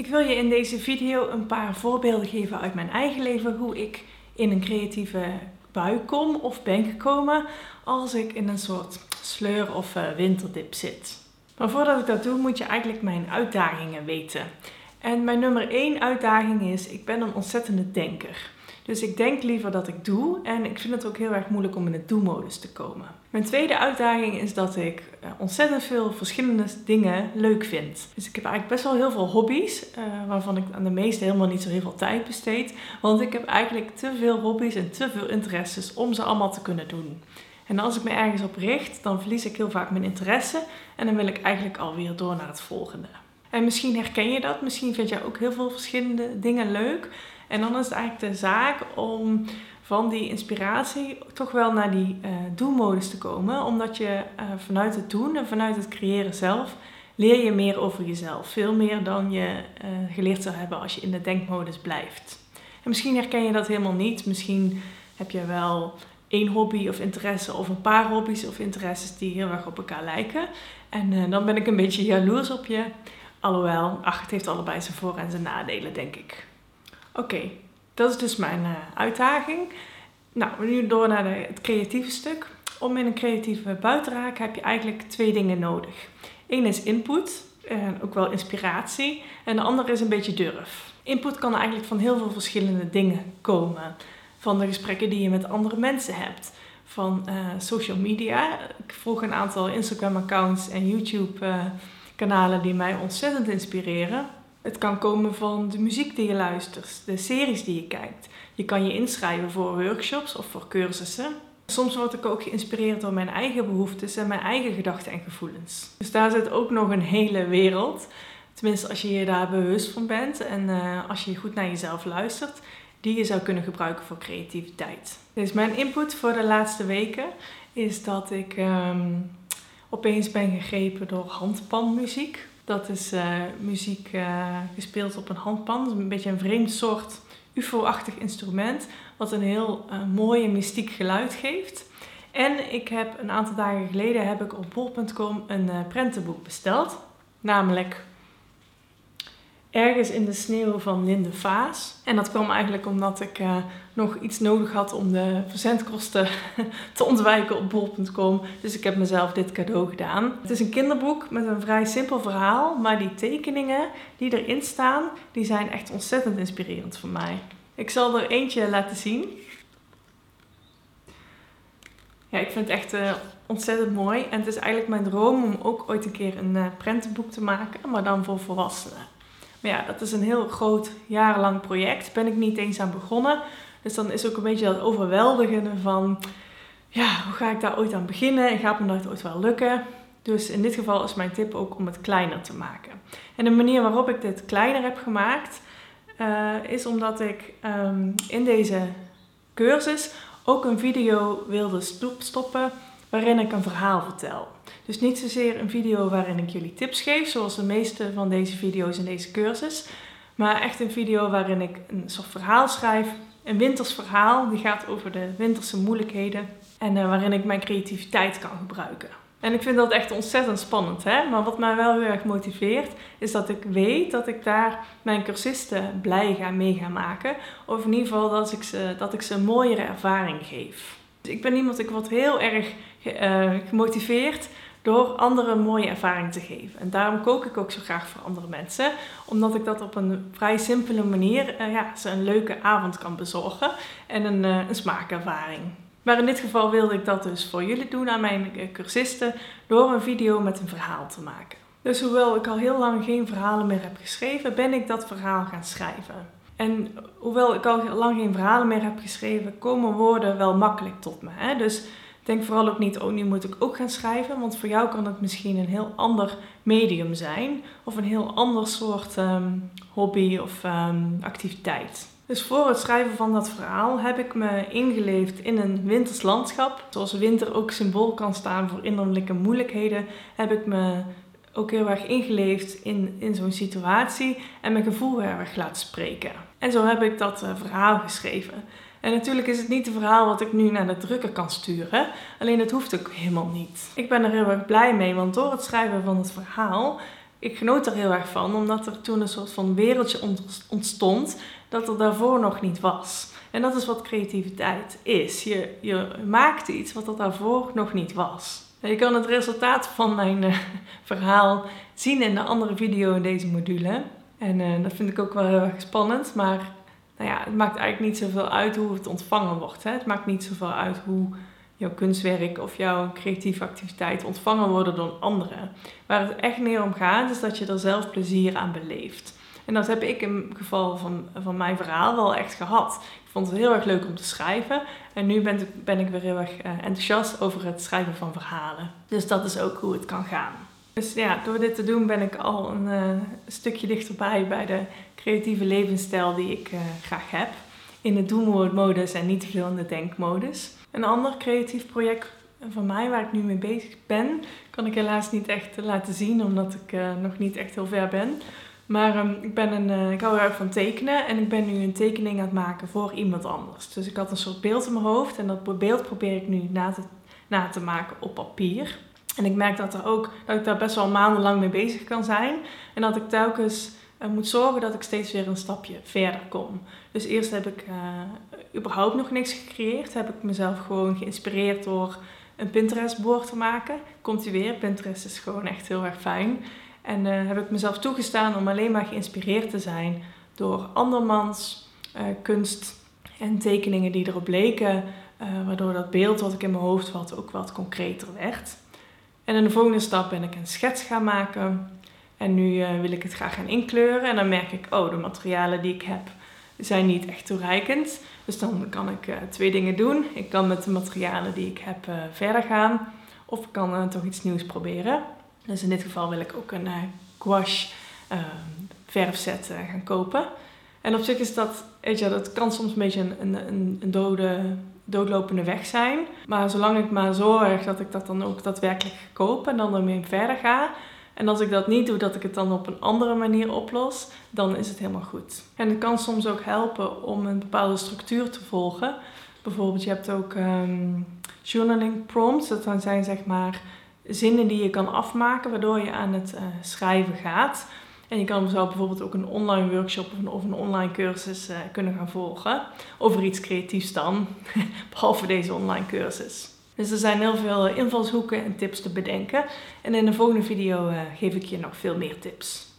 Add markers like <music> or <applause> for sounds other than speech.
Ik wil je in deze video een paar voorbeelden geven uit mijn eigen leven hoe ik in een creatieve bui kom of ben gekomen als ik in een soort sleur of uh, winterdip zit. Maar voordat ik dat doe moet je eigenlijk mijn uitdagingen weten. En mijn nummer één uitdaging is, ik ben een ontzettende denker. Dus ik denk liever dat ik doe en ik vind het ook heel erg moeilijk om in de do-modus te komen. Mijn tweede uitdaging is dat ik eh, ontzettend veel verschillende dingen leuk vind. Dus ik heb eigenlijk best wel heel veel hobby's, uh, waarvan ik aan de meeste helemaal niet zo heel veel tijd besteed. Want ik heb eigenlijk te veel hobby's en te veel interesses om ze allemaal te kunnen doen. En als ik me ergens op richt, dan verlies ik heel vaak mijn interesse en dan wil ik eigenlijk alweer door naar het volgende. En misschien herken je dat, misschien vind jij ook heel veel verschillende dingen leuk. En dan is het eigenlijk de zaak om van die inspiratie toch wel naar die uh, doelmodus te komen. Omdat je uh, vanuit het doen en vanuit het creëren zelf leer je meer over jezelf. Veel meer dan je uh, geleerd zou hebben als je in de denkmodus blijft. En misschien herken je dat helemaal niet. Misschien heb je wel één hobby of interesse of een paar hobby's of interesses die heel erg op elkaar lijken. En dan ben ik een beetje jaloers op je. Alhoewel, ach, het heeft allebei zijn voor- en zijn nadelen, denk ik. Oké, dat is dus mijn uh, uitdaging. Nou, nu door naar het creatieve stuk. Om in een creatieve bui te raken heb je eigenlijk twee dingen nodig. Eén is input, en ook wel inspiratie. En de andere is een beetje durf. Input kan eigenlijk van heel veel verschillende dingen komen. Van de gesprekken die je met andere mensen hebt. Van uh, social media. Ik volg een aantal Instagram-accounts en YouTube-kanalen die mij ontzettend inspireren. Het kan komen van de muziek die je luistert, de series die je kijkt. Je kan je inschrijven voor workshops of voor cursussen. Soms word ik ook geïnspireerd door mijn eigen behoeftes en mijn eigen gedachten en gevoelens. Dus daar zit ook nog een hele wereld. Tenminste, als je je daar bewust van bent en uh, als je goed naar jezelf luistert, die je zou kunnen gebruiken voor creativiteit. Dus mijn input voor de laatste weken is dat ik um, opeens ben gegrepen door handpanmuziek. Dat is uh, muziek uh, gespeeld op een handpan. Een beetje een vreemd soort UFO-achtig instrument. Wat een heel uh, mooi en mystiek geluid geeft. En ik heb een aantal dagen geleden heb ik op bol.com een prentenboek besteld. Namelijk ergens in de sneeuw van Linde Vaas. En dat kwam eigenlijk omdat ik uh, nog iets nodig had om de verzendkosten <laughs> te ontwijken op bol.com. Dus ik heb mezelf dit cadeau gedaan. Het is een kinderboek met een vrij simpel verhaal, maar die tekeningen die erin staan, die zijn echt ontzettend inspirerend voor mij. Ik zal er eentje laten zien. Ja, ik vind het echt uh, ontzettend mooi. En het is eigenlijk mijn droom om ook ooit een keer een uh, prentenboek te maken, maar dan voor volwassenen. Maar ja, dat is een heel groot, jarenlang project. Ben ik niet eens aan begonnen. Dus dan is ook een beetje dat overweldigende van... Ja, hoe ga ik daar ooit aan beginnen? En gaat me dat ooit wel lukken? Dus in dit geval is mijn tip ook om het kleiner te maken. En de manier waarop ik dit kleiner heb gemaakt... Uh, is omdat ik um, in deze cursus ook een video wilde stoppen waarin ik een verhaal vertel. Dus niet zozeer een video waarin ik jullie tips geef, zoals de meeste van deze video's in deze cursus. Maar echt een video waarin ik een soort verhaal schrijf. Een winters verhaal, die gaat over de winterse moeilijkheden. En uh, waarin ik mijn creativiteit kan gebruiken. En ik vind dat echt ontzettend spannend. Hè? Maar wat mij wel heel erg motiveert, is dat ik weet dat ik daar mijn cursisten blij ga mee gaan maken. Of in ieder geval dat ik ze, dat ik ze een mooiere ervaring geef. Dus ik ben iemand, ik word heel erg uh, gemotiveerd door anderen een mooie ervaring te geven. En daarom kook ik ook zo graag voor andere mensen, omdat ik dat op een vrij simpele manier uh, ja, ze een leuke avond kan bezorgen en een, uh, een smaakervaring. Maar in dit geval wilde ik dat dus voor jullie doen aan mijn cursisten door een video met een verhaal te maken. Dus hoewel ik al heel lang geen verhalen meer heb geschreven, ben ik dat verhaal gaan schrijven. En hoewel ik al lang geen verhalen meer heb geschreven, komen woorden wel makkelijk tot me. Hè? Dus denk vooral ook niet, oh nu moet ik ook gaan schrijven. Want voor jou kan het misschien een heel ander medium zijn. Of een heel ander soort um, hobby of um, activiteit. Dus voor het schrijven van dat verhaal heb ik me ingeleefd in een winters landschap. Zoals winter ook symbool kan staan voor innerlijke moeilijkheden, heb ik me ook heel erg ingeleefd in, in zo'n situatie en mijn gevoel heel erg laten spreken. En zo heb ik dat uh, verhaal geschreven. En natuurlijk is het niet het verhaal wat ik nu naar de drukker kan sturen. Alleen het hoeft ook helemaal niet. Ik ben er heel erg blij mee, want door het schrijven van het verhaal ik genoot er heel erg van, omdat er toen een soort van wereldje ontstond dat er daarvoor nog niet was. En dat is wat creativiteit is. Je, je maakt iets wat er daarvoor nog niet was. Je kan het resultaat van mijn uh, <laughs> verhaal zien in de andere video in deze module. En uh, dat vind ik ook wel heel erg spannend. Maar nou ja, het maakt eigenlijk niet zoveel uit hoe het ontvangen wordt. Hè? Het maakt niet zoveel uit hoe jouw kunstwerk of jouw creatieve activiteit ontvangen worden door anderen. Waar het echt meer om gaat, is dat je er zelf plezier aan beleeft. En dat heb ik in het geval van, van mijn verhaal wel echt gehad. Ik vond het heel erg leuk om te schrijven. En nu ben, ben ik weer heel erg eh, enthousiast over het schrijven van verhalen. Dus dat is ook hoe het kan gaan. Dus ja, door dit te doen ben ik al een uh, stukje dichterbij bij de creatieve levensstijl die ik uh, graag heb. In de doelmodus en niet te veel in de denkmodus. Een ander creatief project van mij waar ik nu mee bezig ben, kan ik helaas niet echt laten zien omdat ik uh, nog niet echt heel ver ben. Maar um, ik, ben een, ik hou heel erg van tekenen en ik ben nu een tekening aan het maken voor iemand anders. Dus ik had een soort beeld in mijn hoofd en dat beeld probeer ik nu na te, na te maken op papier. En ik merk dat, er ook, dat ik daar best wel maandenlang mee bezig kan zijn. En dat ik telkens uh, moet zorgen dat ik steeds weer een stapje verder kom. Dus eerst heb ik uh, überhaupt nog niks gecreëerd. Heb ik mezelf gewoon geïnspireerd door een Pinterest-board te maken. Komt u weer, Pinterest is gewoon echt heel erg fijn. En uh, heb ik mezelf toegestaan om alleen maar geïnspireerd te zijn door andermans kunst en tekeningen die erop leken. waardoor dat beeld wat ik in mijn hoofd had ook wat concreter werd. En in de volgende stap ben ik een schets gaan maken. En nu uh, wil ik het graag gaan inkleuren. En dan merk ik, oh, de materialen die ik heb zijn niet echt toereikend. Dus dan kan ik uh, twee dingen doen. Ik kan met de materialen die ik heb uh, verder gaan. Of ik kan toch iets nieuws proberen. Dus in dit geval wil ik ook een gouache verfset gaan kopen. En op zich is dat, weet je, dat kan soms een beetje een, een, een dode, doodlopende weg zijn. Maar zolang ik maar zorg dat ik dat dan ook daadwerkelijk koop en dan ermee verder ga, en als ik dat niet doe, dat ik het dan op een andere manier oplos, dan is het helemaal goed. En het kan soms ook helpen om een bepaalde structuur te volgen. Bijvoorbeeld, je hebt ook um, journaling prompts. Dat zijn zeg maar zinnen die je kan afmaken, waardoor je aan het uh, schrijven gaat. En je kan zo bijvoorbeeld ook een online workshop of een, online cursus uh, kunnen gaan volgen. Over iets creatiefs dan, <laughs> behalve deze online cursus. Dus er zijn heel veel invalshoeken en tips te bedenken. En in de volgende video uh, geef ik je nog veel meer tips.